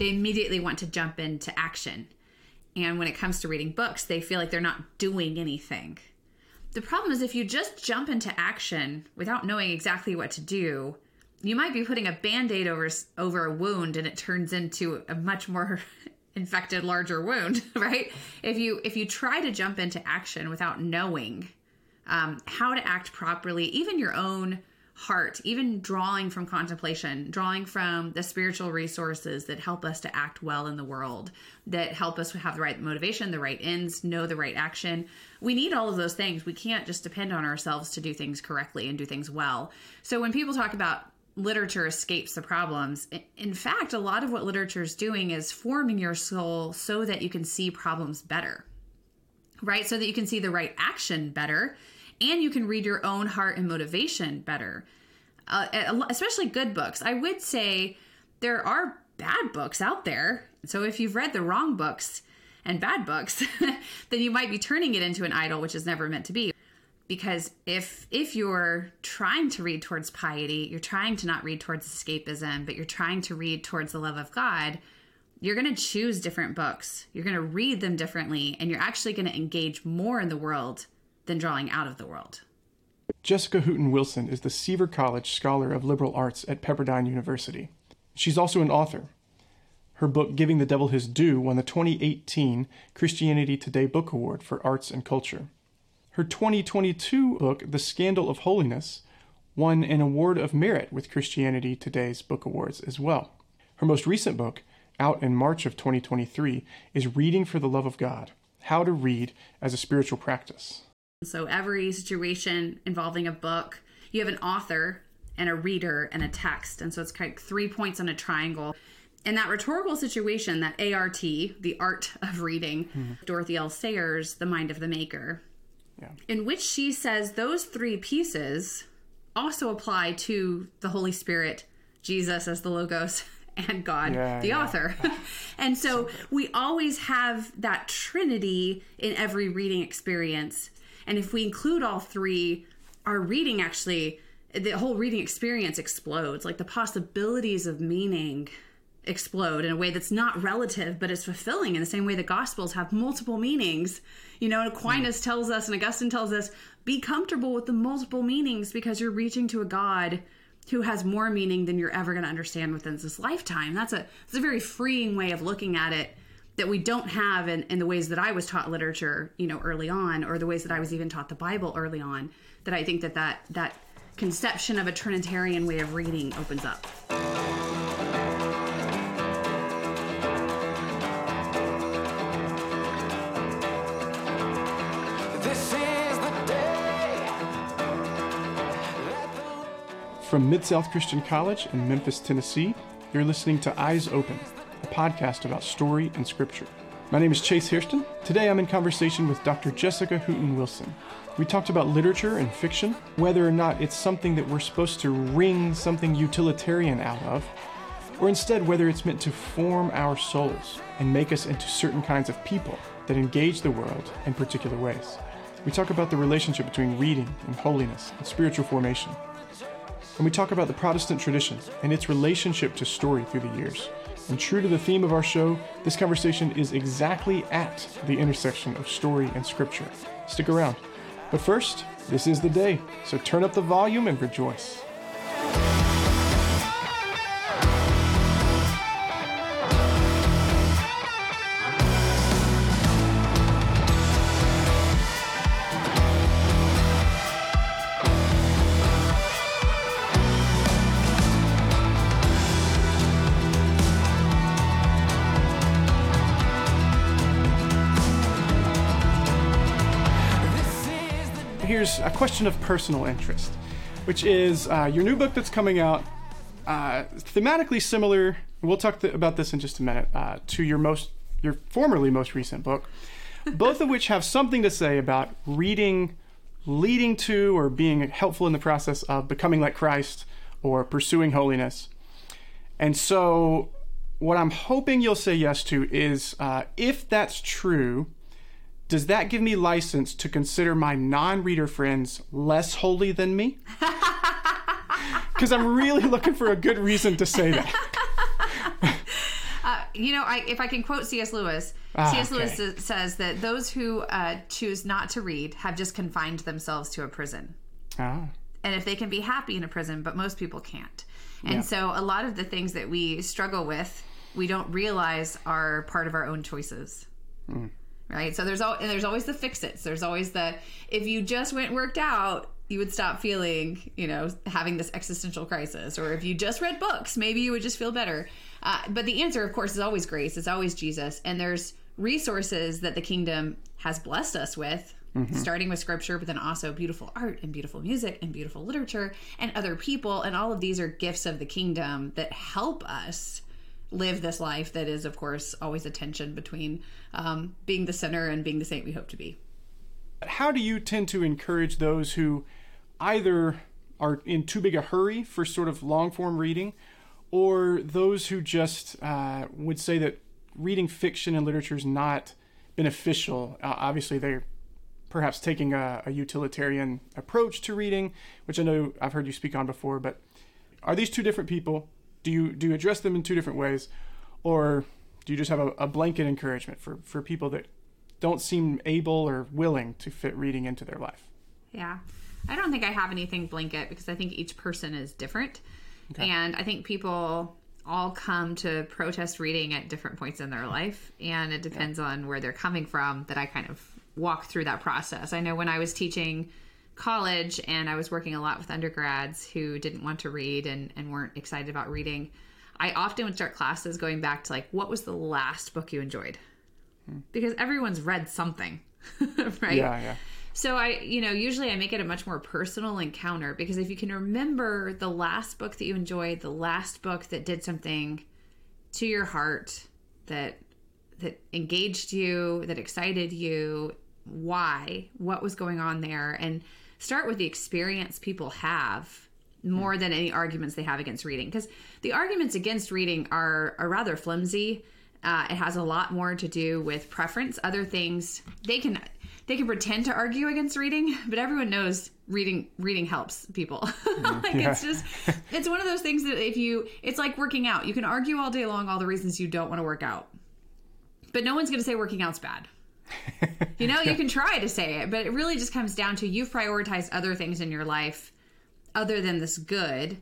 they immediately want to jump into action. And when it comes to reading books, they feel like they're not doing anything. The problem is if you just jump into action without knowing exactly what to do, you might be putting a band-aid over over a wound and it turns into a much more infected larger wound, right? If you if you try to jump into action without knowing um, how to act properly, even your own heart, even drawing from contemplation, drawing from the spiritual resources that help us to act well in the world, that help us have the right motivation, the right ends, know the right action. We need all of those things. We can't just depend on ourselves to do things correctly and do things well. So when people talk about literature escapes the problems, in fact, a lot of what literature is doing is forming your soul so that you can see problems better, right? So that you can see the right action better and you can read your own heart and motivation better. Uh, especially good books. I would say there are bad books out there. So if you've read the wrong books and bad books, then you might be turning it into an idol, which is never meant to be. Because if if you're trying to read towards piety, you're trying to not read towards escapism, but you're trying to read towards the love of God, you're going to choose different books. You're going to read them differently, and you're actually going to engage more in the world than drawing out of the world. Jessica Hooten Wilson is the Seaver College Scholar of Liberal Arts at Pepperdine University. She's also an author. Her book, Giving the Devil His Due, won the 2018 Christianity Today Book Award for Arts and Culture. Her 2022 book, The Scandal of Holiness, won an Award of Merit with Christianity Today's Book Awards as well. Her most recent book, out in March of 2023, is Reading for the Love of God How to Read as a Spiritual Practice. So every situation involving a book, you have an author and a reader and a text. And so it's kind of three points on a triangle. In that rhetorical situation, that ART, the art of reading, mm-hmm. Dorothy L. Sayers, The Mind of the Maker, yeah. in which she says those three pieces also apply to the Holy Spirit, Jesus as the Logos, and God, yeah, the yeah. author. and so, so we always have that trinity in every reading experience and if we include all three, our reading actually, the whole reading experience explodes. Like the possibilities of meaning explode in a way that's not relative, but it's fulfilling in the same way the Gospels have multiple meanings. You know, Aquinas mm. tells us and Augustine tells us be comfortable with the multiple meanings because you're reaching to a God who has more meaning than you're ever going to understand within this lifetime. That's a, that's a very freeing way of looking at it that we don't have in, in the ways that I was taught literature, you know, early on, or the ways that I was even taught the Bible early on. That I think that that that conception of a Trinitarian way of reading opens up. From Mid South Christian College in Memphis, Tennessee, you're listening to Eyes Open a podcast about story and scripture. My name is Chase Hairston. Today I'm in conversation with Dr. Jessica Hooten Wilson. We talked about literature and fiction, whether or not it's something that we're supposed to wring something utilitarian out of, or instead whether it's meant to form our souls and make us into certain kinds of people that engage the world in particular ways. We talk about the relationship between reading and holiness and spiritual formation. And we talk about the Protestant tradition and its relationship to story through the years. And true to the theme of our show, this conversation is exactly at the intersection of story and scripture. Stick around. But first, this is the day, so turn up the volume and rejoice. Question of personal interest, which is uh, your new book that's coming out, uh, thematically similar. We'll talk th- about this in just a minute. Uh, to your most, your formerly most recent book, both of which have something to say about reading, leading to, or being helpful in the process of becoming like Christ or pursuing holiness. And so, what I'm hoping you'll say yes to is uh, if that's true does that give me license to consider my non reader friends less holy than me? Because I'm really looking for a good reason to say that. uh, you know, I, if I can quote C.S. Lewis, Ah, C.S. okay. Lewis says that those who uh, choose not to read have just confined themselves to a prison. Ah, And if they can be happy in a prison, but most people can't. And Yeah. so a lot of the things that we struggle with, we don't realize are part of our own choices. Right? So there's al- and there's always the fix its. There's always the if you just went worked out, you would stop feeling, you know, having this existential crisis. Or if you just read books, maybe you would just feel better. Uh, but the answer, of course, is always grace. It's always Jesus. And there's resources that the kingdom has blessed us with, starting with scripture, but then also beautiful art and beautiful music and beautiful literature and other people. And all of these are gifts of the kingdom that help us live this life that is, of course, always a tension between um, being the sinner and being the saint we hope to be. how do you tend to encourage those who either are in too big a hurry for sort of long form reading, or those who just uh, would say that reading fiction and literature is not beneficial? Uh, obviously, they're perhaps taking a, a utilitarian approach to reading, which I know I've heard you speak on before. But are these two different people? Do you do you address them in two different ways, or do you just have a, a blanket encouragement for for people that don't seem able or willing to fit reading into their life? Yeah. I don't think I have anything blanket because I think each person is different. And I think people all come to protest reading at different points in their life. And it depends on where they're coming from that I kind of walk through that process. I know when I was teaching college and I was working a lot with undergrads who didn't want to read and, and weren't excited about reading, I often would start classes going back to like, what was the last book you enjoyed? Hmm. Because everyone's read something, right? Yeah, yeah. So I, you know, usually I make it a much more personal encounter because if you can remember the last book that you enjoyed, the last book that did something to your heart that that engaged you, that excited you, why, what was going on there and start with the experience people have more than any arguments they have against reading because the arguments against reading are are rather flimsy. Uh, it has a lot more to do with preference. Other things they can they can pretend to argue against reading, but everyone knows reading reading helps people. like Yeah. it's just it's one of those things that if you it's like working out. You can argue all day long all the reasons you don't want to work out. But no one's going to say working out's bad. You know, you can try to say it, but it really just comes down to you've prioritized other things in your life other than this good.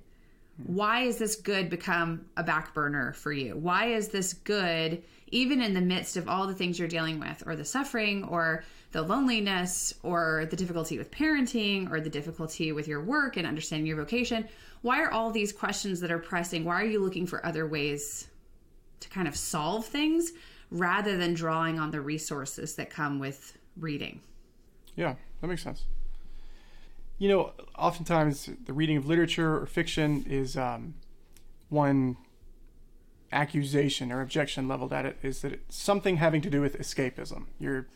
Why is this good become a back burner for you? Why is this good, even in the midst of all the things you're dealing with, or the suffering, or the loneliness, or the difficulty with parenting, or the difficulty with your work and understanding your vocation? Why are all these questions that are pressing? Why are you looking for other ways to kind of solve things rather than drawing on the resources that come with reading? Yeah, that makes sense. You know, oftentimes the reading of literature or fiction is um, one accusation or objection leveled at it is that it's something having to do with escapism. You're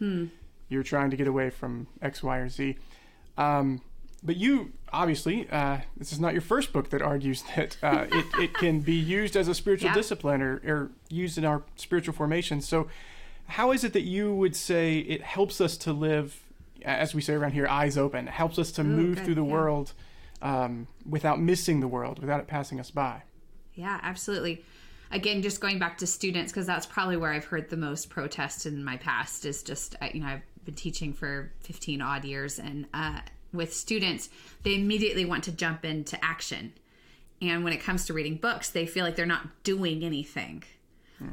you're trying to get away from X, Y, or Z. Um, but you obviously, uh, this is not your first book that argues that uh, it, it can be used as a spiritual Yeah. discipline or, or used in our spiritual formation. So, how is it that you would say it helps us to live, as we say around here, eyes open? It helps us to move good, through the yeah. world um, without missing the world, without it passing us by. Yeah, absolutely. Again, just going back to students, because that's probably where I've heard the most protest in my past is just, uh, you know, I've been teaching for 15 odd years, and uh, with students, they immediately want to jump into action. And when it comes to reading books, they feel like they're not doing anything.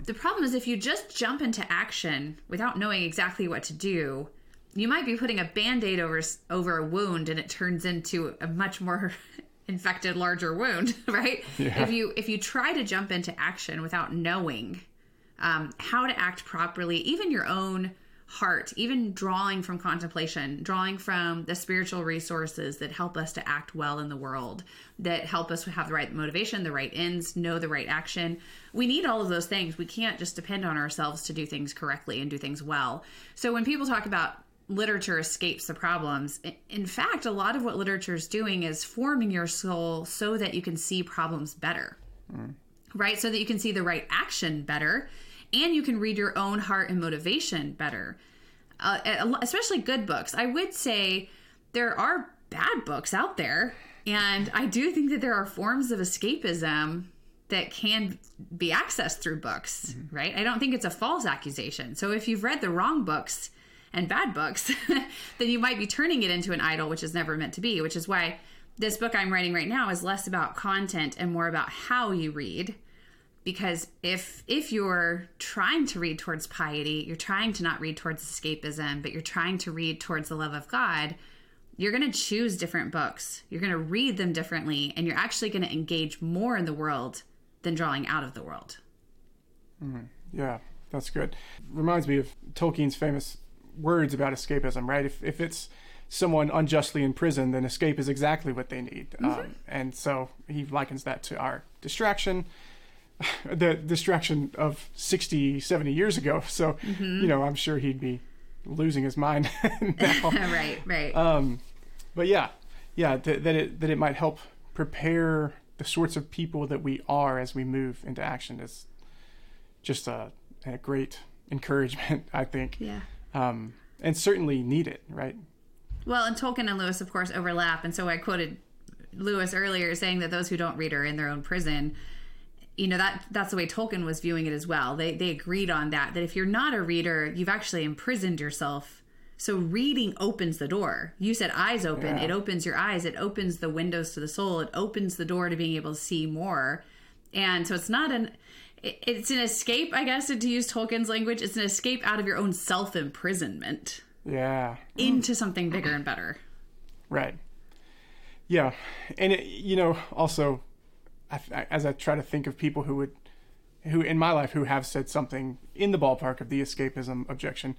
The problem is if you just jump into action without knowing exactly what to do, you might be putting a band-aid over over a wound and it turns into a much more infected larger wound, right? Yeah. If you if you try to jump into action without knowing um, how to act properly, even your own heart, even drawing from contemplation, drawing from the spiritual resources that help us to act well in the world, that help us have the right motivation, the right ends, know the right action. We need all of those things. We can't just depend on ourselves to do things correctly and do things well. So when people talk about literature escapes the problems, in fact, a lot of what literature is doing is forming your soul so that you can see problems better mm. right? So that you can see the right action better and you can read your own heart and motivation better. Uh, especially good books. I would say there are bad books out there, and I do think that there are forms of escapism that can be accessed through books, right? I don't think it's a false accusation. So if you've read the wrong books and bad books, then you might be turning it into an idol, which is never meant to be, which is why this book I'm writing right now is less about content and more about how you read. Because if if you're trying to read towards piety, you're trying to not read towards escapism, but you're trying to read towards the love of God, you're going to choose different books. You're going to read them differently, and you're actually going to engage more in the world than drawing out of the world. Yeah, that's good. Reminds me of Tolkien's famous words about escapism, right? If, if it's someone unjustly in prison, then escape is exactly what they need. Um, and so he likens that to our distraction, the distraction of 60, 70 years ago. So, you know, I'm sure he'd be losing his mind now. right, right. Um, but yeah, yeah, that, that it that it might help prepare the sorts of people that we are as we move into action is just a, a great encouragement, I think. yeah. Um, and certainly need it, right? Well, and Tolkien and Lewis, of course, overlap. And so I quoted Lewis earlier saying that those who don't read are in their own prison. You know that that's the way Tolkien was viewing it as well. They they agreed on that. That if you're not a reader, you've actually imprisoned yourself. So reading opens the door. You said eyes open. Yeah. It opens your eyes. It opens the windows to the soul. It opens the door to being able to see more. And so it's not an it's an escape, I guess, to use Tolkien's language. It's an escape out of your own self imprisonment Yeah, into something bigger and better. right. Yeah, and it, you know, also, I, I- as I try to think of people who would, who in my life who have said something in the ballpark of the escapism objection,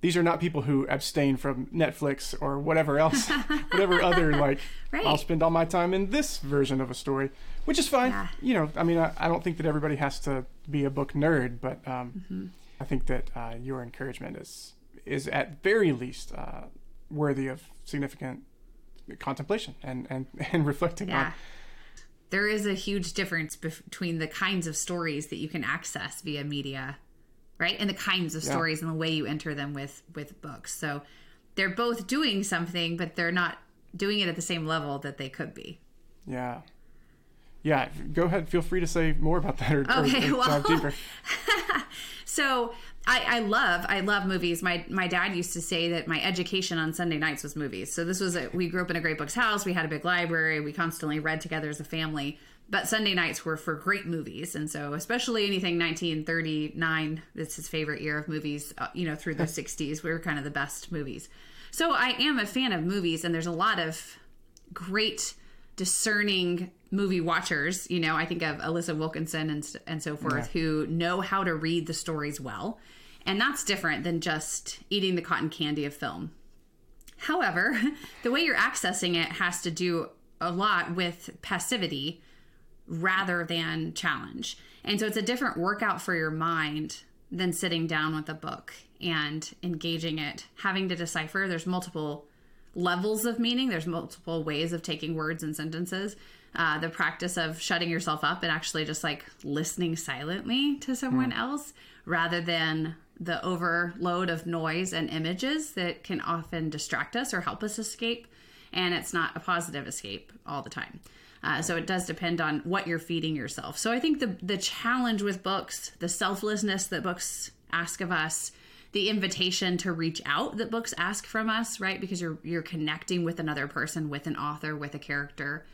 these are not people who abstain from Netflix or whatever else, whatever other like. Right. I'll spend all my time in this version of a story, which is fine. Yeah. You know, I mean, I, I don't think that everybody has to be a book nerd, but um, Mm-hmm. I think that uh, your encouragement is is at very least uh, worthy of significant contemplation and and and reflecting Yeah. on. There is a huge difference between the kinds of stories that you can access via media, right? And the kinds of Yeah. stories and the way you enter them with with books. So they're both doing something, but they're not doing it at the same level that they could be. Yeah. Yeah, go ahead. Feel free to say more about that or, or- or well- dive deeper. So I, I love I love movies. My my dad used to say that my education on Sunday nights was movies. So this was a, we grew up in a great books house. We had a big library. We constantly read together as a family. But Sunday nights were for great movies, and so especially anything 1939. That's his favorite year of movies. Uh, you know, through the 60s, we were kind of the best movies. So I am a fan of movies, and there's a lot of great discerning movie watchers you know i think of alissa wilkinson and, and so forth who know how to read the stories well. And that's different than just eating the cotton candy of film. However the way you're accessing it has to do a lot with passivity rather than challenge. And so it's a different workout for your mind than sitting down with a book and engaging it having to decipher. There's multiple levels of meaning. There's multiple ways of taking words and sentences. Uh, the practice of shutting yourself up and actually just like listening silently to someone else rather than the overload of noise and images that can often distract us or help us escape. And it's not a positive escape all the time. Uh, so it does depend on what you're feeding yourself. So I think the the challenge with books, the selflessness that books ask of us, the invitation to reach out that books ask from us, right? Because you're you're connecting with another person, with an author, with a character.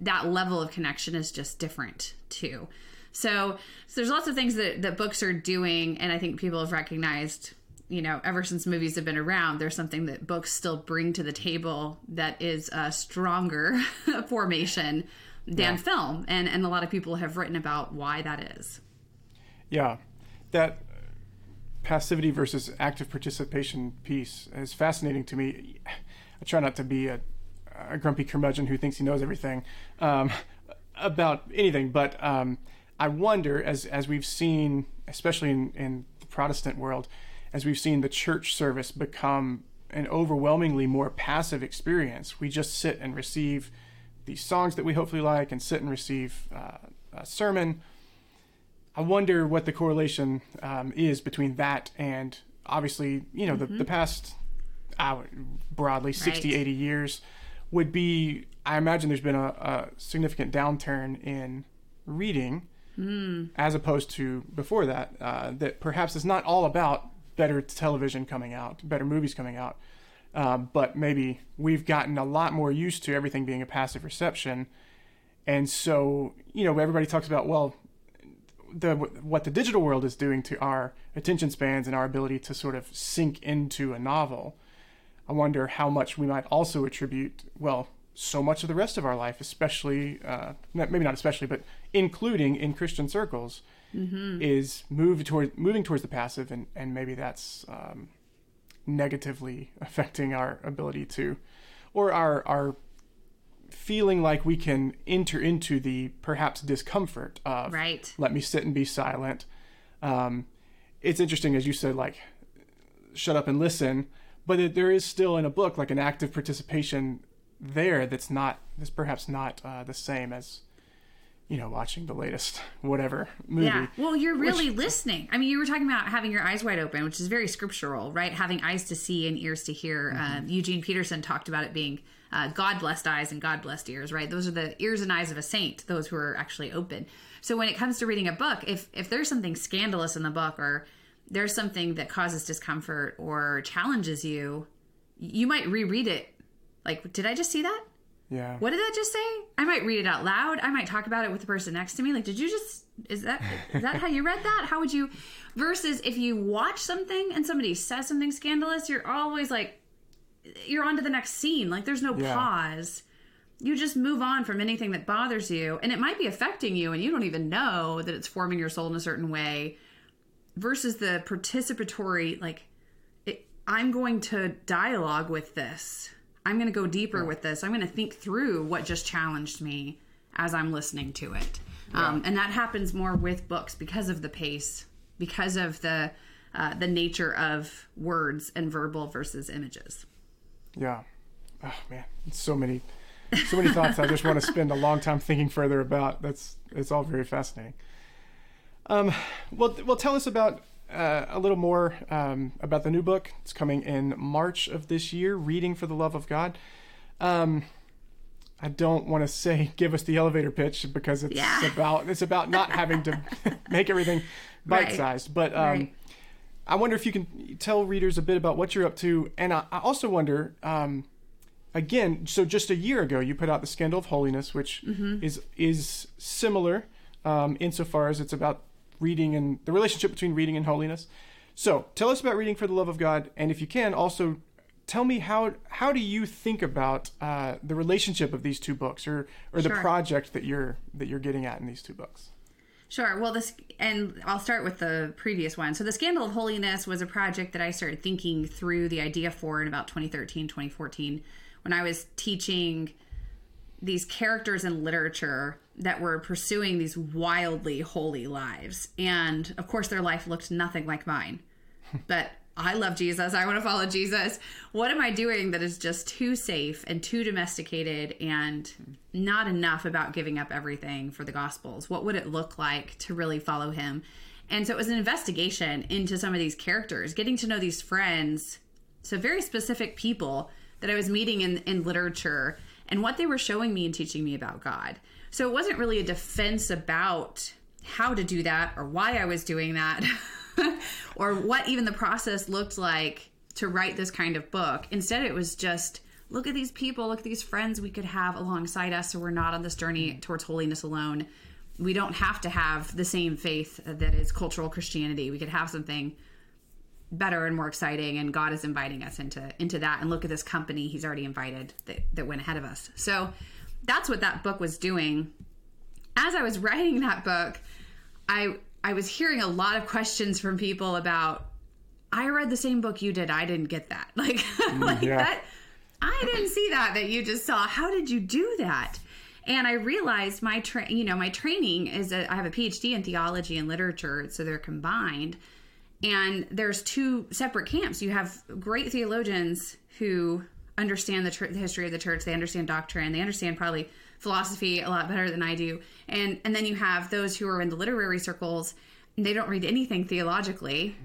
That level of connection is just different too. So, so there's lots of things that, that books are doing, and I think people have recognized, you know, ever since movies have been around, there's something that books still bring to the table that is a stronger formation than film. And and a lot of people have written about why that is. Yeah, that passivity versus active participation piece is fascinating to me. I try not to be a, a grumpy curmudgeon who thinks he knows everything um, about anything, but um, I wonder, as as we've seen, especially in, in the Protestant world, as we've seen the church service become an overwhelmingly more passive experience. We just sit and receive these songs that we hopefully like, and sit and receive uh, a sermon. I wonder what the correlation um, is between that and obviously, you know, the, the past uh, broadly 60, Right. 80 years would be, I imagine there's been a, a significant downturn in reading as opposed to before that, uh, that perhaps it's not all about better television coming out, better movies coming out, um, but maybe we've gotten a lot more used to everything being a passive reception. And so, you know, everybody talks about, well, the what the digital world is doing to our attention spans and our ability to sort of sink into a novel. I wonder how much we might also attribute, well, so much of the rest of our life, especially, uh, maybe not especially, but including in Christian circles, mm-hmm. is move toward, moving towards the passive, and, and maybe that's um, negatively affecting our ability to, or our, our feeling like we can enter into the perhaps discomfort of, Right. let me sit and be silent. Um, it's interesting, as you said, like, shut up and listen, but it, there is still in a book like an active participation there that's not that's perhaps not uh, the same as you know watching the latest whatever movie Yeah. Well, you're really listening. I mean, you were talking about having your eyes wide open, which is very scriptural, right? Having eyes to see and ears to hear. Um, Eugene Peterson talked about it being uh, God blessed eyes and God blessed ears, right? Those are the ears and eyes of a saint, those who are actually open. So when it comes to reading a book, if if there's something scandalous in the book or there's something that causes discomfort or challenges you, you might reread it. Like, did I just see that? yeah What did that just say? I might read it out loud. I might talk about it with the person next to me. Like, did you just is that is that how you read that? How would you versus if you watch something and somebody says something scandalous, you're always like you're on to the next scene. Like there's no Yeah. pause. You just move on from anything that bothers you, and it might be affecting you, and you don't even know that it's forming your soul in a certain way. Versus the participatory, like, it, I'm going to dialogue with this. I'm going to go deeper with this. I'm going to think through what just challenged me as I'm listening to it. Um, and that happens more with books because of the pace, because of the uh, the nature of words and verbal versus images. yeah oh man so many so many thoughts i just want to spend a long time thinking further about that's it's all very fascinating um well well tell us about uh, a little more um, about the new book it's coming in march of this year reading for the love of god um I don't want to say give us the elevator pitch because it's Yeah. about it's about not having to make everything bite sized. But um, Right. I wonder if you can tell readers a bit about what you're up to, and I, I also wonder, um, again, so just a year ago you put out the Scandal of Holiness, which is is similar um, insofar as it's about reading and the relationship between reading and holiness. So tell us about reading for the love of God, and if you can, also tell me how how do you think about uh, the relationship of these two books, or or the project that you're that you're getting at in these two books. Sure. Well, this, and I'll start with the previous one. So, the Scandal of Holiness was a project that I started thinking through the idea for in about 2013, 2014, when I was teaching these characters in literature that were pursuing these wildly holy lives. And of course, their life looked nothing like mine. But I love Jesus. I want to follow Jesus. What am I doing that is just too safe and too domesticated and not enough about giving up everything for the Gospels? What would it look like to really follow him? And so it was an investigation into some of these characters, getting to know these friends, so very specific people that I was meeting in, in literature and what they were showing me and teaching me about God. So it wasn't really a defense about how to do that or why I was doing that or what even the process looked like to write this kind of book. Instead, it was just look at these people, look at these friends we could have alongside us so we're not on this journey mm. towards holiness alone. We don't have to have the same faith that is cultural Christianity. We could have something better and more exciting and God is inviting us into into that and look at this company he's already invited that, that went ahead of us. So that's what that book was doing. As I was writing that book, I I was hearing a lot of questions from people about I read the same book you did. I didn't get that. Like mm, like yeah. that I didn't see that that you just saw. How did you do that? And I realized my tra- you know, my training is a, I have a PhD in theology and literature, so they're combined and there's two separate camps. You have great theologians who understand the, tr- the history of the church, they understand doctrine, they understand probably philosophy a lot better than I do, and and then you have those who are in the literary circles, and they don't read anything theologically,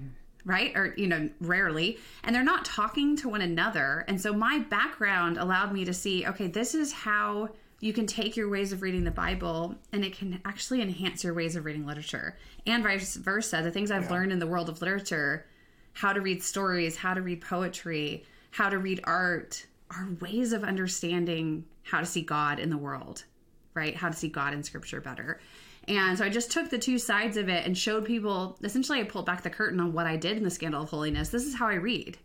right? Or you know, rarely, and they're not talking to one another. And so my background allowed me to see, okay, this is how you can take your ways of reading the Bible and it can actually enhance your ways of reading literature and vice versa. The things I've yeah. learned in the world of literature, how to read stories, how to read poetry, how to read art, are ways of understanding how to see God in the world, right? How to see God in scripture better. And so I just took the two sides of it and showed people essentially I pulled back the curtain on what I did in the scandal of holiness. This is how I read.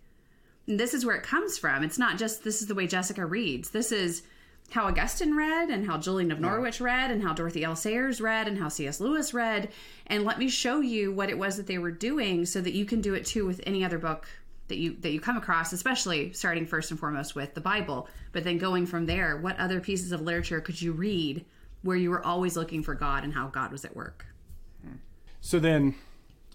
And this is where it comes from. It's not just this is the way Jessica reads. This is how Augustine read and how Julian of Norwich read and how Dorothy L. Sayers read and how C.S. Lewis read. And let me show you what it was that they were doing so that you can do it too with any other book that you that you come across, especially starting first and foremost with the Bible, but then going from there, what other pieces of literature could you read where you were always looking for God and how God was at work? So then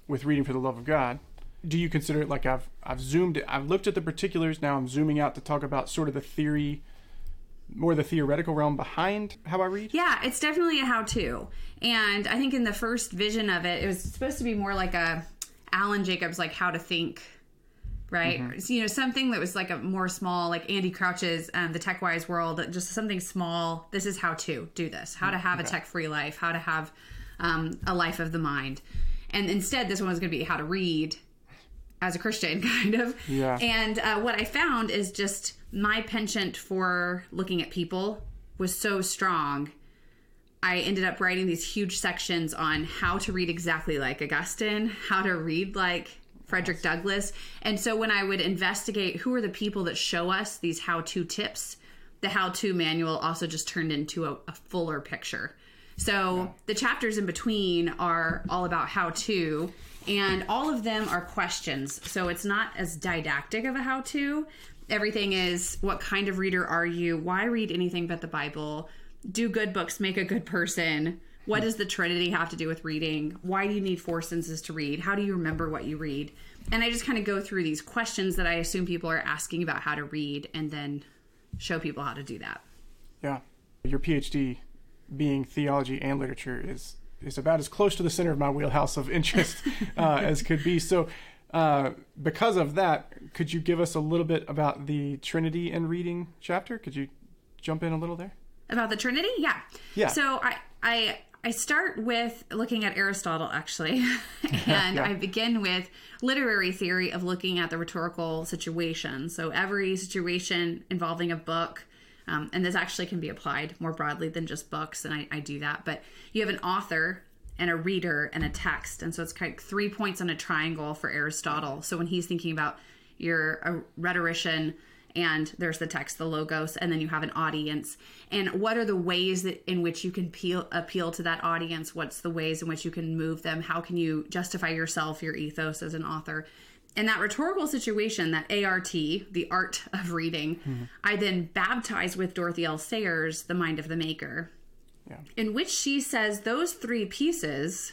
with reading for the love of God, do you consider it like I've I've zoomed I've looked at the particulars, now I'm zooming out to talk about sort of the theory more the theoretical realm behind how I read? Yeah, it's definitely a how to. And I think in the first vision of it, it was supposed to be more like a Alan Jacobs like how to think right? Mm-hmm. You know, something that was like a more small, like Andy Crouch's um, The Tech Wise World, just something small. This is how to do this, how to have okay. a tech free life, how to have um, a life of the mind. And instead, this one was going to be how to read as a Christian, kind of. Yeah. And uh, what I found is just my penchant for looking at people was so strong. I ended up writing these huge sections on how to read exactly like Augustine, how to read like Frederick Douglass. And so when I would investigate who are the people that show us these how to tips, the how to manual also just turned into a, a fuller picture. So yeah. the chapters in between are all about how to, and all of them are questions. So it's not as didactic of a how to. Everything is what kind of reader are you? Why read anything but the Bible? Do good books make a good person? What does the Trinity have to do with reading? Why do you need four senses to read? How do you remember what you read? And I just kind of go through these questions that I assume people are asking about how to read and then show people how to do that. Yeah. Your PhD being theology and literature is is about as close to the center of my wheelhouse of interest uh, as could be. So, uh, because of that, could you give us a little bit about the Trinity and reading chapter? Could you jump in a little there? About the Trinity? Yeah. Yeah. So I I I start with looking at Aristotle, actually, and yeah. I begin with literary theory of looking at the rhetorical situation. So every situation involving a book, um, and this actually can be applied more broadly than just books, and I, I do that. But you have an author and a reader and a text, and so it's kind of three points on a triangle for Aristotle. So when he's thinking about you're a rhetorician and there's the text, the logos, and then you have an audience. And what are the ways that in which you can appeal, appeal to that audience? What's the ways in which you can move them? How can you justify yourself, your ethos as an author? In that rhetorical situation, that ART, the art of reading, mm-hmm. I then baptize with Dorothy L. Sayers, The Mind of the Maker, yeah. in which she says those three pieces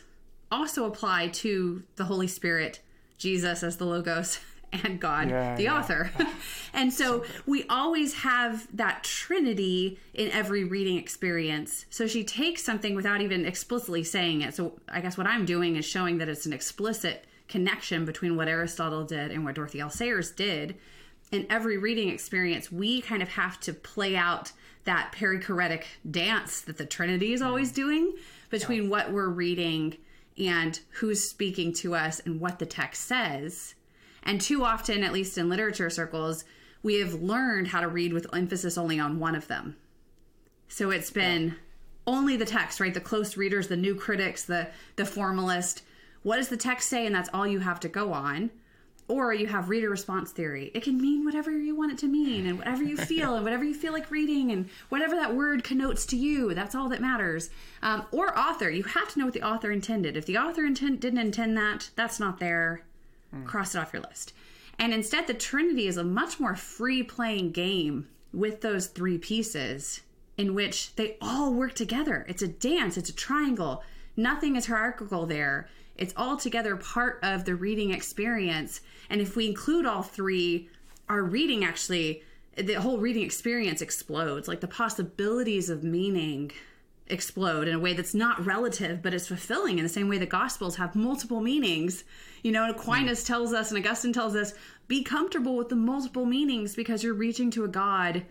also apply to the Holy Spirit, Jesus as the Logos, and God, yeah, the yeah. author. and so, we always have that trinity in every reading experience. So she takes something without even explicitly saying it. So I guess what I'm doing is showing that it's an explicit connection between what Aristotle did and what Dorothy L. Sayers did. In every reading experience, we kind of have to play out that perichoretic dance that the Trinity is always doing between what we're reading and who's speaking to us and what the text says and too often, at least in literature circles, we have learned how to read with emphasis only on one of them. So it's been yeah. only the text, right? The close readers, the new critics, the the formalist. What does the text say? And that's all you have to go on. Or you have reader response theory. It can mean whatever you want it to mean, and whatever you feel, and whatever you feel like reading, and whatever that word connotes to you. That's all that matters. Um, or author. You have to know what the author intended. If the author intent, didn't intend that, that's not there mm. cross it off your list. And instead, the Trinity is a much more free playing game with those three pieces in which they all work together. It's a dance, it's a triangle. Nothing is hierarchical there. It's all together part of the reading experience. And if we include all three, our reading actually, the whole reading experience explodes. Like the possibilities of meaning explode in a way that's not relative but is fulfilling in the same way the gospels have multiple meanings you know aquinas mm. tells us and augustine tells us be comfortable with the multiple meanings because you're reaching to a god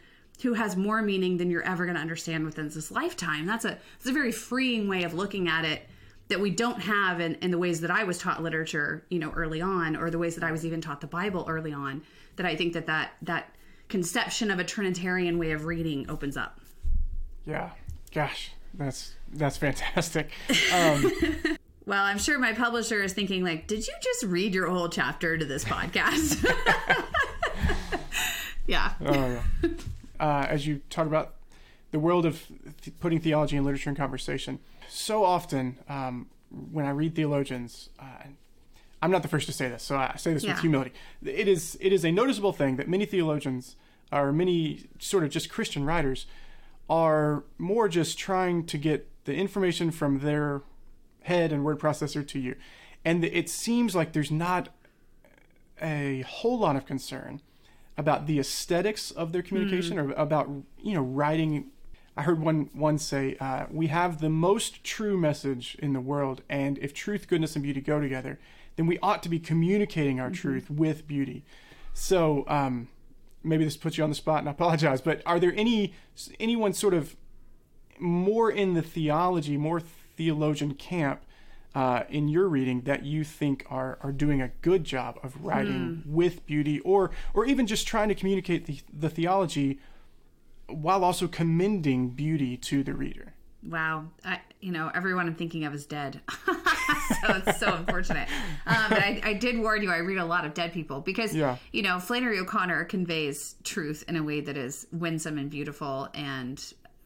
who has more meaning than you're ever going to understand within this lifetime. That's a it's a very freeing way of looking at it that we don't have in, in the ways that I was taught literature, you know, early on, or the ways that I was even taught the Bible early on. That I think that that that conception of a Trinitarian way of reading opens up. Yeah, gosh, that's that's fantastic. Um, well, I'm sure my publisher is thinking like, did you just read your whole chapter to this podcast? yeah. Yeah. Uh, as you talk about the world of th- putting theology and literature in conversation, so often um, when I read theologians, uh, I'm not the first to say this, so I say this Yeah. with humility. It is it is a noticeable thing that many theologians or many sort of just Christian writers are more just trying to get the information from their head and word processor to you, and it seems like there's not a whole lot of concern about the aesthetics of their communication or about you know writing. I heard one one say uh, we have the most true message in the world and if truth goodness and beauty go together then we ought to be communicating our truth with beauty. So um, maybe this puts you on the spot and i apologize but are there any anyone sort of more in the theology more theologian camp uh, in your reading that you think are, are doing a good job of writing with beauty or or even just trying to communicate the, the theology while also commending beauty to the reader Wow. I, you know, everyone I'm thinking of is dead. so it's so unfortunate. Um, but I, I did warn you, I read a lot of dead people because, Yeah. you know, Flannery O'Connor conveys truth in a way that is winsome and beautiful. And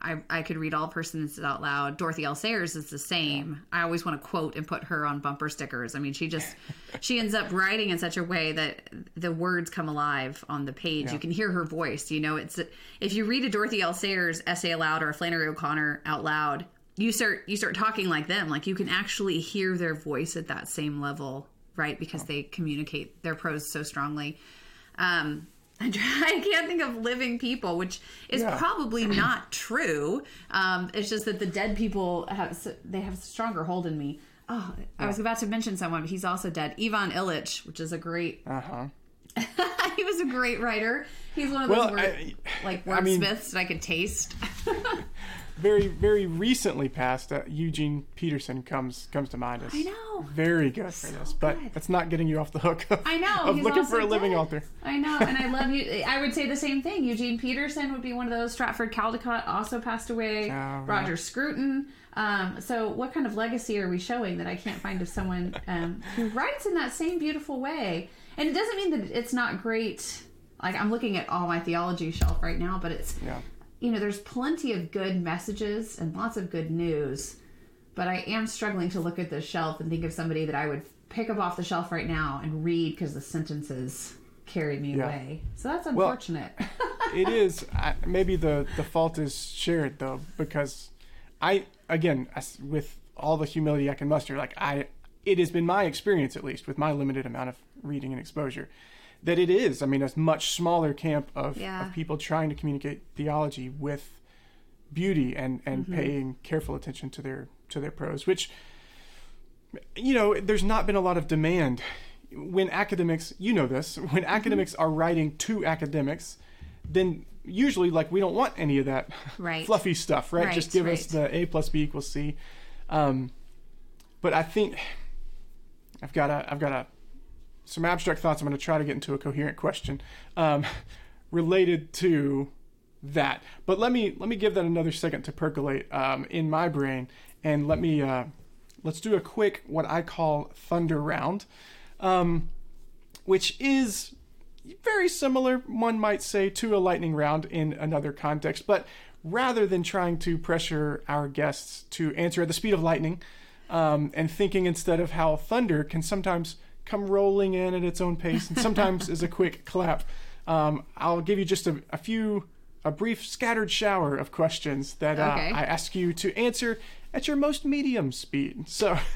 I, I could read all persons out loud. Dorothy L. Sayers is the same. I always want to quote and put her on bumper stickers. I mean, she just, she ends up writing in such a way that the words come alive on the page. You can hear her voice. You know, it's, if you read a Dorothy L. Sayers essay aloud or a Flannery O'Connor out loud, you start you start talking like them like you can actually hear their voice at that same level right because they communicate their prose so strongly um I can't think of living people, which is Yeah. probably not true. Um, it's just that the dead people have they have a stronger hold in me. Oh, I was about to mention someone, but he's also dead. Ivan Illich, which is a great. uh-huh he was a great writer. He's one of those Well, word, I- like I mean- wordsmiths that I could taste. very very recently passed uh, eugene peterson comes comes to mind as I know. very good for this but good. that's not getting you off the hook of, I know. of looking for a living dead. author I know, and I love you. I would say the same thing. Eugene Peterson would be one of those. Stratford Caldecott also passed away. Oh, Roger Scruton. Um, so, what kind of legacy are we showing that I can't find of someone um, who writes in that same beautiful way? And it doesn't mean that it's not great. Like I'm looking at all my theology shelf right now, but it's yeah you know there's plenty of good messages and lots of good news. But I am struggling to look at the shelf and think of somebody that I would pick up off the shelf right now and read because the sentences carry me Yeah. away. So that's unfortunate. Well, it is I, maybe the the fault is shared though because i again with all the humility i can muster like i it has been my experience at least with my limited amount of reading and exposure that it is. I mean a much smaller camp of, Yeah. of people trying to communicate theology with beauty and and paying careful attention to their to their prose which you know there's not been a lot of demand. When academics you know this when academics are writing to academics then usually like we don't want any of that Right. fluffy stuff right, Right, just give us the a plus b equals c. Um, but i think i've got a i've got a some abstract thoughts i'm going to try to get into a coherent question um, related to that but let me let me give that another second to percolate um, in my brain and let me uh, let's do a quick what i call thunder round um, which is very similar, one might say, to a lightning round in another context. But rather than trying to pressure our guests to answer at the speed of lightning, um, and thinking instead of how thunder can sometimes come rolling in at its own pace and sometimes is a quick clap, um, I'll give you just a, a few, a brief scattered shower of questions that uh, Okay. I ask you to answer at your most medium speed. So.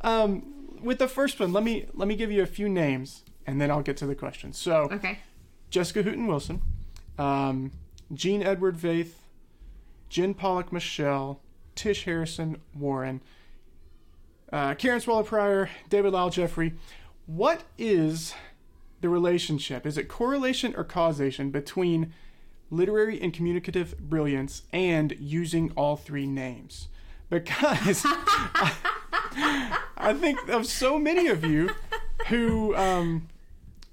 Um, with the first one, let me let me give you a few names, and then I'll get to the questions. So, okay. Jessica Hooten Wilson, um, Gene Edward Veith, Jen Pollock Michel, Tish Harrison Warren, uh, Karen Swallow Prior, David Lyle Jeffrey. What is the relationship? Is it correlation or causation between literary and communicative brilliance and using all three names. Because I, I think of so many of you who um,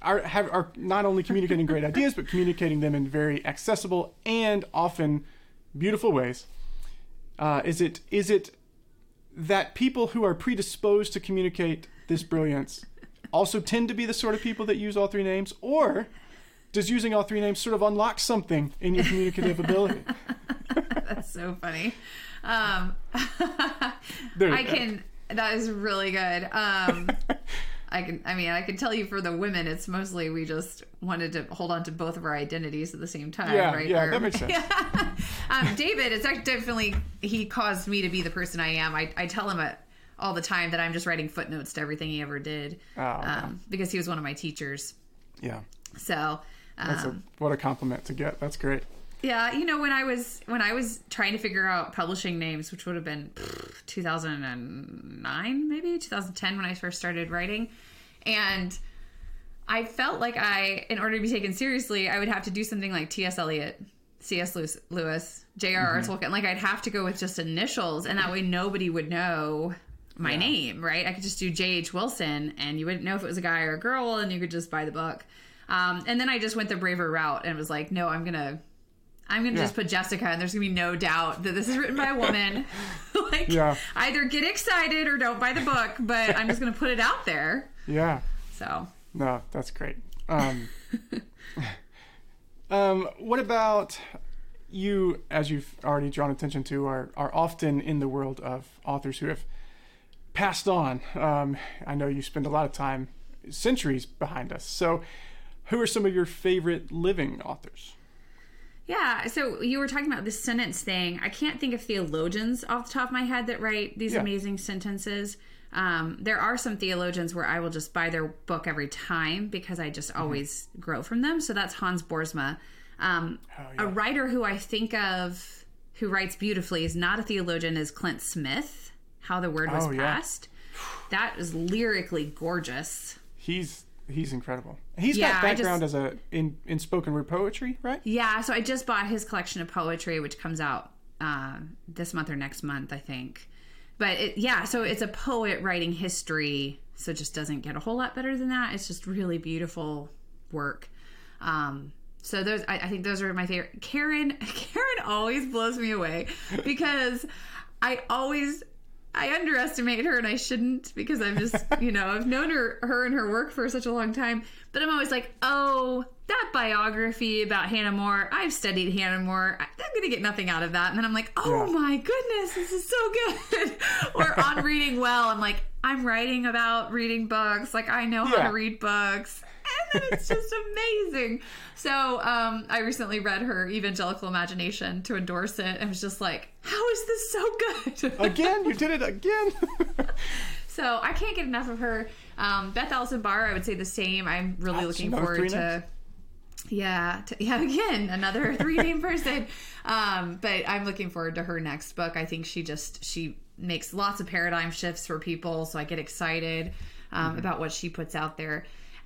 are have are not only communicating great ideas but communicating them in very accessible and often beautiful ways. Uh, is it is it that people who are predisposed to communicate this brilliance also tend to be the sort of people that use all three names, or does using all three names sort of unlock something in your communicative ability? That's so funny. Um, I go. can. That is really good. Um, I can. I mean, I can tell you for the women, it's mostly we just wanted to hold on to both of our identities at the same time, Yeah, right? yeah, that makes sense. um, David, it's definitely he caused me to be the person I am. I, I tell him at, all the time that I'm just writing footnotes to everything he ever did, Oh, okay. um, because he was one of my teachers. Yeah, So. that's Um, a, what a compliment to get. That's great. Yeah, you know when I was when I was trying to figure out publishing names, which would have been 2009 maybe 2010 when I first started writing, and I felt like I, in order to be taken seriously, I would have to do something like T.S. Eliot, C.S. Lewis, Lewis J.R.R. Tolkien. Like I'd have to go with just initials, and that way nobody would know my name, right? I could just do J.H. Wilson, and you wouldn't know if it was a guy or a girl, and you could just buy the book. Um, and then I just went the braver route and was like, no, I'm gonna. I'm gonna Yeah. just put Jessica, and there's gonna be no doubt that this is written by a woman. like, Yeah. either get excited or don't buy the book, but I'm just gonna put it out there. Yeah. So, No, that's great. Um, um, what about you, as you've already drawn attention to, are, are often in the world of authors who have passed on. Um, I know you spend a lot of time, centuries behind us. So, who are some of your favorite living authors? Yeah, so you were talking about this sentence thing. I can't think of theologians off the top of my head that write these Yeah. amazing sentences. Um, there are some theologians where I will just buy their book every time because I just always grow from them. So that's Hans Boersma. Um, Oh, yeah. A writer who I think of who writes beautifully is not a theologian is Clint Smith. How the Word Was Oh, yeah. Passed. That is lyrically gorgeous. He's he's incredible. He's Yeah, got background just- as a in in spoken word poetry, right? Yeah, so I just bought his collection of poetry, which comes out uh, this month or next month, I think. But it, yeah, so it's a poet writing history, so it just doesn't get a whole lot better than that. It's just really beautiful work. Um, so those, I, I think those are my favorite. Karen, Karen always blows me away because I always. I underestimate her and I shouldn't because I'm just, you know, I've known her her and her work for such a long time. But I'm always like, oh, that biography about Hannah More, I've studied Hannah More. I- I'm going to get nothing out of that. And then I'm like, oh Yeah. my goodness, this is so good. or on Reading Well, I'm like, I'm writing about reading books. Like, I know how to read books. And it's just amazing. So um, I recently read her Evangelical Imagination to endorse it and was just like, how is this so good? Again, you did it again. So I can't get enough of her. Um, Beth Allison Barr, I would say the same. I'm really Ah, looking forward to. Yeah, to, yeah. Again, another three name person. Um, but I'm looking forward to her next book. I think she just she makes lots of paradigm shifts for people, so I get excited um, Mm-hmm. about what she puts out there.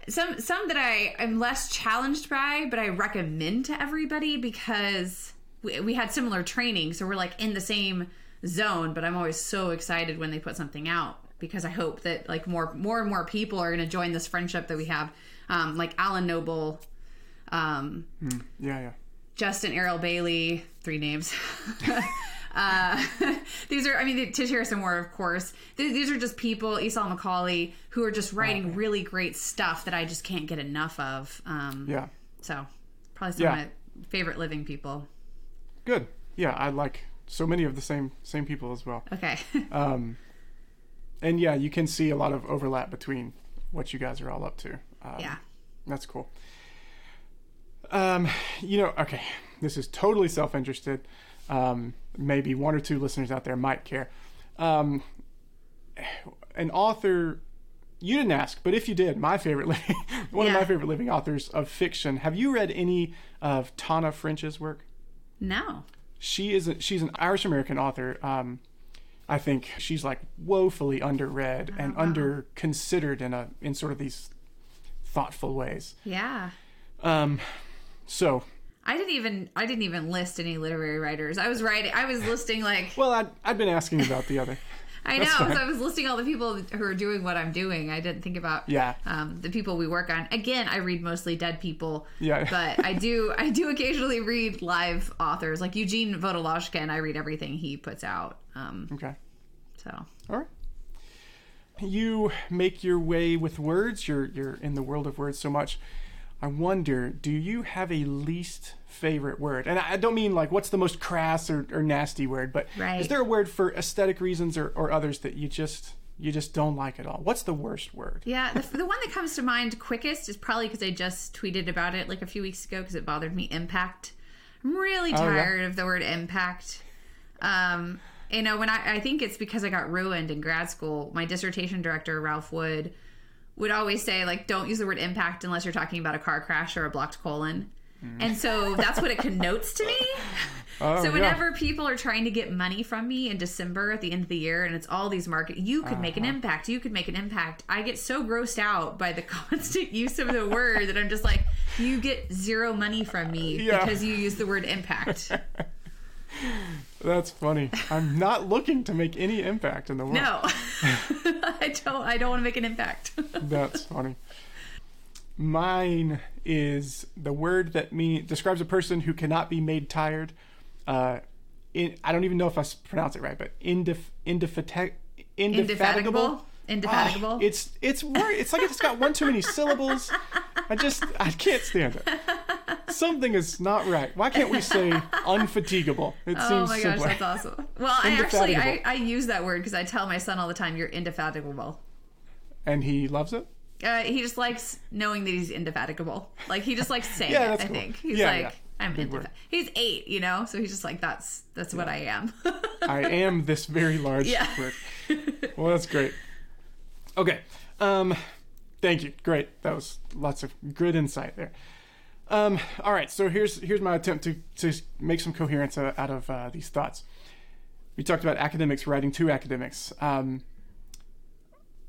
Some some that I am less challenged by, but I recommend to everybody because we, we had similar training, so we're like in the same zone. But I'm always so excited when they put something out because I hope that like more more and more people are going to join this friendship that we have. Um, like Alan Noble, um, yeah, yeah. Justin Ariel Bailey, three names. uh, these are, I mean, to share some more, of course. Th- These are just people, Esau McCaulley, who are just writing really great stuff that I just can't get enough of. Um, Yeah. So, probably some Yeah. of my favorite living people. Good. Yeah, I like so many of the same same people as well. Okay. Um, and yeah, you can see a lot of overlap between what you guys are all up to. Um, yeah. That's cool. Um, you know, okay, this is totally self-interested. Um, maybe one or two listeners out there might care. Um, an author, you didn't ask, but if you did, my favorite, living, one of my favorite living authors of fiction. Have you read any of Tana French's work? No. she is a, she's an Irish American author. Um, I think she's like woefully underread and under considered in a in sort of these thoughtful ways. Yeah. Um, so I didn't even I didn't even list any literary writers. I was writing. I was listing like Well, I'd, I'd been asking about the other. I know. So. I was listing all the people who are doing what I'm doing. I didn't think about Yeah. um, the people we work on. Again, I read mostly dead people. Yeah. But I do I do occasionally read live authors like Eugene Vodolazkin. I read everything he puts out. Um, Okay. so All right. You make your way with words. You're you're in the world of words so much. I wonder, do you have a least favorite word? And I don't mean like what's the most crass or, or nasty word, but Right. is there a word for aesthetic reasons or, or others that you just you just don't like at all? What's the worst word? yeah, the, the one that comes to mind quickest is probably because I just tweeted about it like a few weeks ago because it bothered me. Impact. I'm really Oh, yeah? tired of the word impact. Um, you know, when I, I think it's because I got ruined in grad school. My dissertation director, Ralph Wood, would always say, like, don't use the word impact unless you're talking about a car crash or a blocked colon. And so that's what it connotes to me. Oh, so yeah. whenever people are trying to get money from me in December at the end of the year, and it's all these market, you could make Uh-huh. an impact. You could make an impact. I get so grossed out by the constant use of the word that I'm just like, you get zero money from me Yeah. because you use the word impact. That's funny. I'm not looking to make any impact in the world. No, I don't. I don't want to make an impact. That's funny. Mine is the word that mean describes a person who cannot be made tired. Uh, in, I don't even know if I pronounce it right, but indef, indefate, indefatigable. Indefatigable. Oh, it's it's word. It's like it's got one too many syllables. I just I can't stand it. Something is not right. Why can't we say unfatigable? It Oh seems my gosh, simpler. that's awesome. Well, I actually I, I use that word because I tell my son all the time, "You're indefatigable." And he loves it. Uh, he just likes knowing that he's indefatigable. Like he just likes saying Yeah, it. I cool. think he's Yeah, like, yeah. "I'm indefatigable." He's eight, you know, so he's just like, "That's that's what I am." I am this very large Yeah. word. Well, that's great. Okay. Um, thank you. Great. That was lots of good insight there. Um, all right. So here's here's my attempt to to make some coherence out of uh, these thoughts. We talked about academics writing to academics. Um,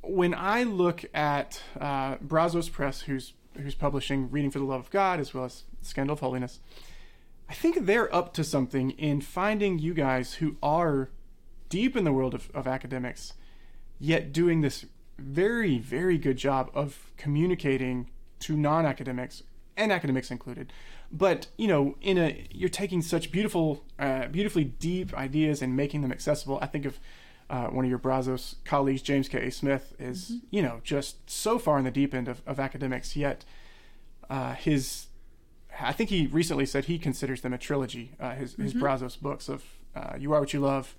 when I look at uh, Brazos Press, who's who's publishing "Reading for the Love of God" as well as "Scandal of Holiness," I think they're up to something in finding you guys who are deep in the world of, of academics, yet doing this very, very good job of communicating to non academics and academics included. But you know, in a you're taking such beautiful, uh, beautifully deep ideas and making them accessible. I think of uh, one of your Brazos colleagues, James K. A. Smith, is you know just so far in the deep end of, of academics, yet uh, his I think he recently said he considers them a trilogy. Uh, his his Brazos books of uh, "You Are What You Love,"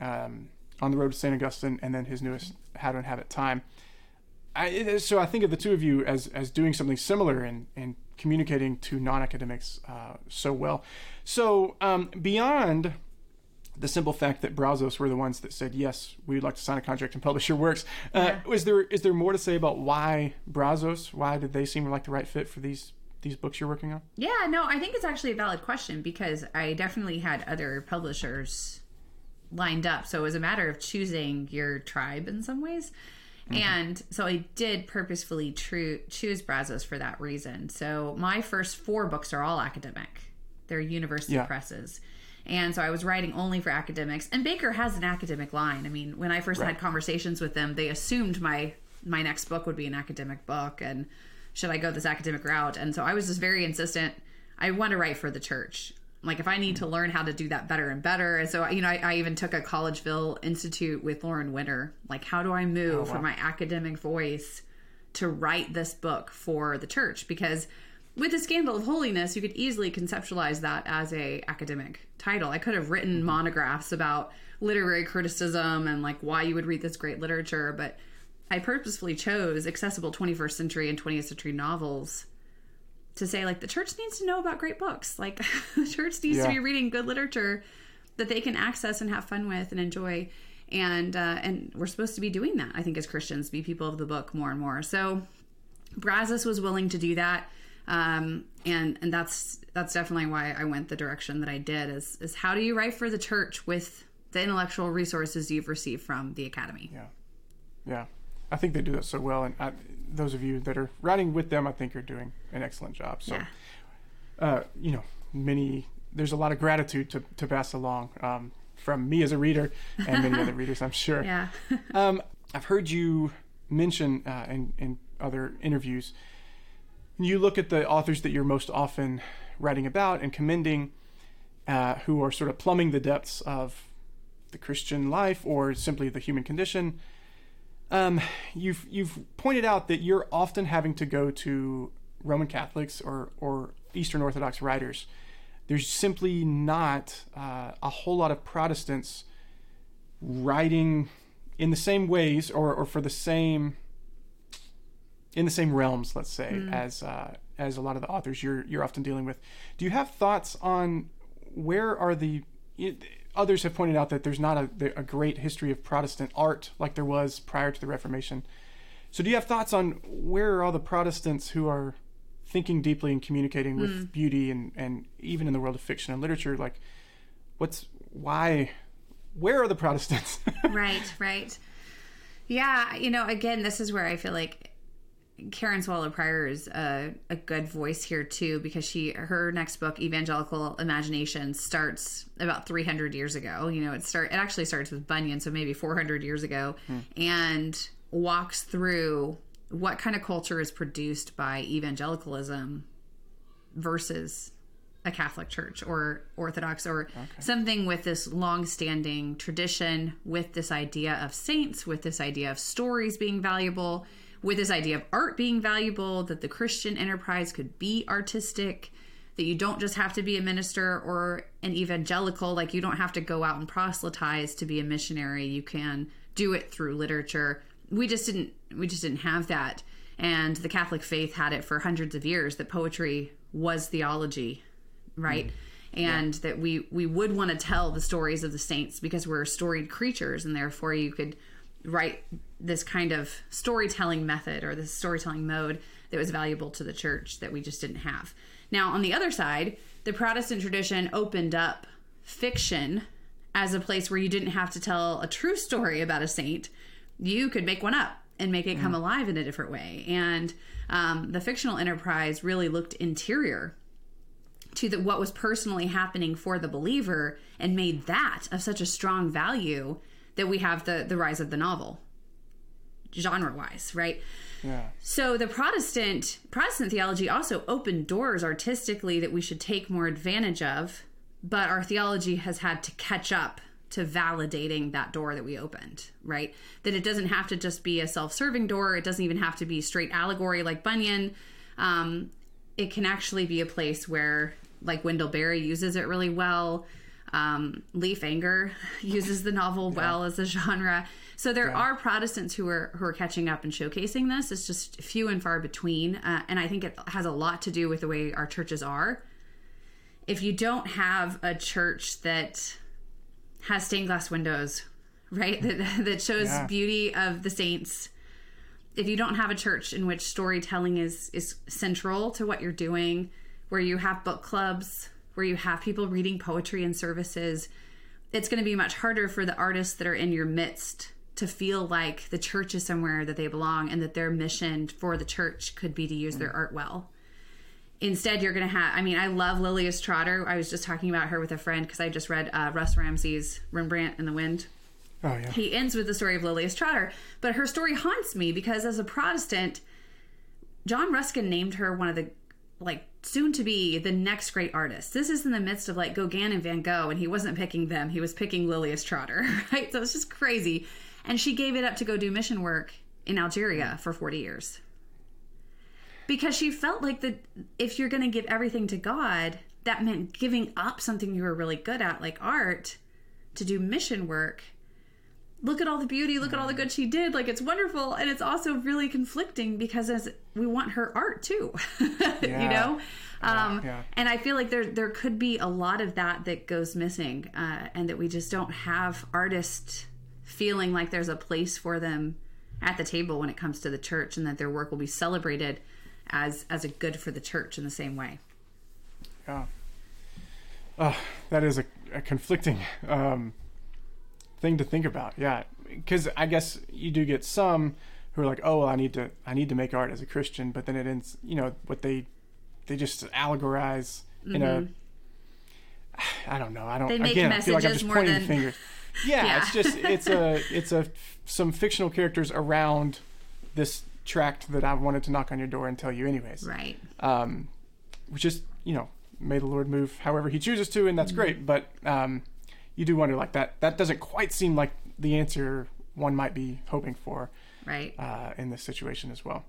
um, "On the Road to Saint Augustine," and then his newest "How to Inhabit Time." I, so I think of the two of you as as doing something similar and and communicating to non academics uh, so well. So um, beyond the simple fact that Brazos were the ones that said yes, we would like to sign a contract and publish your works. Uh, Yeah. Is there is there more to say about why Brazos? Why did they seem like the right fit for these these books you're working on? Yeah, no, I think it's actually a valid question because I definitely had other publishers lined up. So it was a matter of choosing your tribe in some ways. Mm-hmm. And so I did purposefully true, choose Brazos for that reason. So my first four books are all academic, they're university Yeah. presses. And so I was writing only for academics. And Baker has an academic line. I mean, when I first had conversations with them, they assumed my my next book would be an academic book and should I go this academic route? And so I was just very insistent. I want to write for the church. Like if I need to learn how to do that better and better. And so you know, I, I even took a Collegeville Institute with Lauren Winner. Like how do I move oh, from my academic voice to write this book for the church? Because with the scandal of holiness, you could easily conceptualize that as a academic title. I could have written mm-hmm. monographs about literary criticism and like why you would read this great literature, but I purposefully chose accessible 21st century and 20th century novels to say like the church needs to know about great books. Like the church needs Yeah. to be reading good literature that they can access and have fun with and enjoy. And uh, and we're supposed to be doing that, I think, as Christians, be people of the book more and more. So Brazos was willing to do that, um, and and that's that's definitely why I went the direction that I did. Is is how do you write for the church with the intellectual resources you've received from the academy? Yeah, yeah. I think they do that so well, and I, those of you that are writing with them, I think are doing an excellent job. So, Yeah. uh, you know, many. There's a lot of gratitude to to pass along um, from me as a reader and many other readers, I'm sure. Yeah. Um, I've heard you mention uh, in in other interviews. You look at the authors that you're most often writing about and commending, uh, who are sort of plumbing the depths of the Christian life or simply the human condition. Um, you've you've pointed out that you're often having to go to Roman Catholics or or Eastern Orthodox writers. There's simply not uh, a whole lot of Protestants writing in the same ways or, or for the same in the same realms, let's say, mm. as uh, as a lot of the authors you're you're often dealing with. Do you have thoughts on where are the others have pointed out that there's not a, a great history of Protestant art like there was prior to the Reformation. So, do you have thoughts on where are all the Protestants who are thinking deeply and communicating with mm. beauty and, and even in the world of fiction and literature? Like, what's why? Where are the Protestants? right, right. Yeah, you know, again, this is where I feel like Karen Swallow Prior is a, a, good voice here too because she her next book Evangelical Imagination starts about 300 years ago. You know, it start it actually starts with Bunyan, so maybe 400 years ago, hmm. and walks through what kind of culture is produced by evangelicalism versus a Catholic church or Orthodox or okay. something with this long-standing tradition with this idea of saints, with this idea of stories being valuable with this idea of art being valuable, that the Christian enterprise could be artistic, that you don't just have to be a minister or an evangelical, like you don't have to go out and proselytize to be a missionary. You can do it through literature. We just didn't we just didn't have that. And the Catholic faith had it for hundreds of years that poetry was theology, right? Mm and yeah. that we we would want to tell the stories of the saints because we're storied creatures and therefore you could write this kind of storytelling method or this storytelling mode that was valuable to the church that we just didn't have. Now, on the other side, the Protestant tradition opened up fiction as a place where you didn't have to tell a true story about a saint. You could make one up and make it come mm. alive in a different way. And um, the fictional enterprise really looked interior to the, what was personally happening for the believer and made that of such a strong value that we have the the rise of the novel genre wise right yeah. So the Protestant Protestant theology also opened doors artistically that we should take more advantage of, but our theology has had to catch up to validating that door that we opened, right? That it doesn't have to just be a self-serving door. It doesn't even have to be straight allegory like Bunyan. Um, it can actually be a place where, like Wendell Berry uses it really well. Um, Leif Enger uses the novel yeah. well as a genre. So there yeah. are Protestants who are who are catching up and showcasing this. It's just few and far between, uh, and I think it has a lot to do with the way our churches are. If you don't have a church that has stained glass windows, right, that that shows yeah. beauty of the saints, if you don't have a church in which storytelling is is central to what you're doing, where you have book clubs where you have people reading poetry and services, it's going to be much harder for the artists that are in your midst to feel like the church is somewhere that they belong and that their mission for the church could be to use their art well. Instead, you're going to have, I mean, I love Lilias Trotter. I was just talking about her with a friend because I just read uh, Russ Ramsey's Rembrandt in the Wind. Oh, yeah. He ends with the story of Lilias Trotter, but her story haunts me because as a Protestant, John Ruskin named her one of the like soon to be the next great artist. This is in the midst of like Gauguin and Van Gogh, and he wasn't picking them; he was picking Lilias Trotter, right? So it's just crazy. And she gave it up to go do mission work in Algeria for forty years because she felt like that if you're going to give everything to God, that meant giving up something you were really good at, like art, to do mission work look at all the beauty, look at all the good she did. Like it's wonderful, and it's also really conflicting because as we want her art too, yeah. you know. Um, yeah, And I feel like there there could be a lot of that that goes missing, uh, and that we just don't have artists feeling like there's a place for them at the table when it comes to the church, and that their work will be celebrated as as a good for the church in the same way. Yeah. Uh, that is a, a conflicting um, thing to think about. Yeah, because I guess you do get some who are like, oh, well, I need to I need to make art as a Christian, but then it ends, you know, what they they just allegorize mm-hmm. in a. I don't know. I don't. They make again, I feel like I'm messages just more pointing than- fingers. Yeah, Yeah. it's just it's a it's a some fictional characters around this tract that I wanted to knock on your door and tell you anyways. Right. Um, which is you know may the Lord move however He chooses to, and that's Mm-hmm. great. But um, you do wonder like that. That doesn't quite seem like the answer one might be hoping for Right. uh, in this situation as well.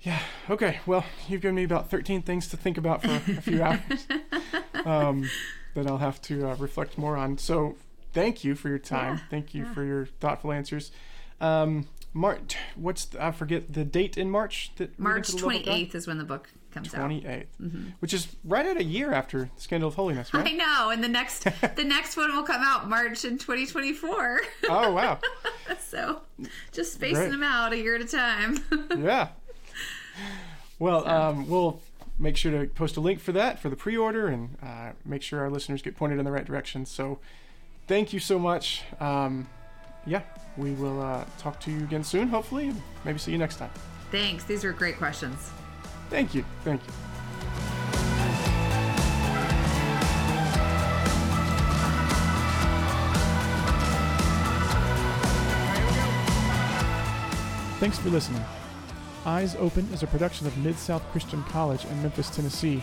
Yeah. Okay. Well, you've given me about 13 things to think about for a few hours um, that I'll have to uh, reflect more on. So, thank you for your time. Yeah, Thank you yeah. for your thoughtful answers. Um, March. What's the, I forget the date in March that March the Love of God? 28th is when the book comes out. 28th, which is right at a year after Scandal of Holiness, right? I know, and the next the next one will come out March in 2024. oh wow. so, just spacing Great. them out a year at a time. yeah. Well, um, we'll make sure to post a link for that for the pre-order and uh, make sure our listeners get pointed in the right direction. So, thank you so much. Um, yeah, we will uh, talk to you again soon, hopefully, and maybe see you next time. Thanks. These were great questions. Thank you. Thank you. Thanks for listening. Eyes Open is a production of Mid South Christian College in Memphis, Tennessee.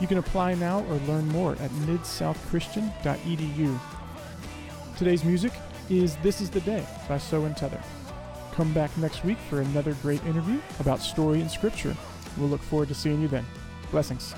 You can apply now or learn more at midsouthchristian.edu. Today's music is This Is the Day by So and Tether. Come back next week for another great interview about story and scripture. We'll look forward to seeing you then. Blessings.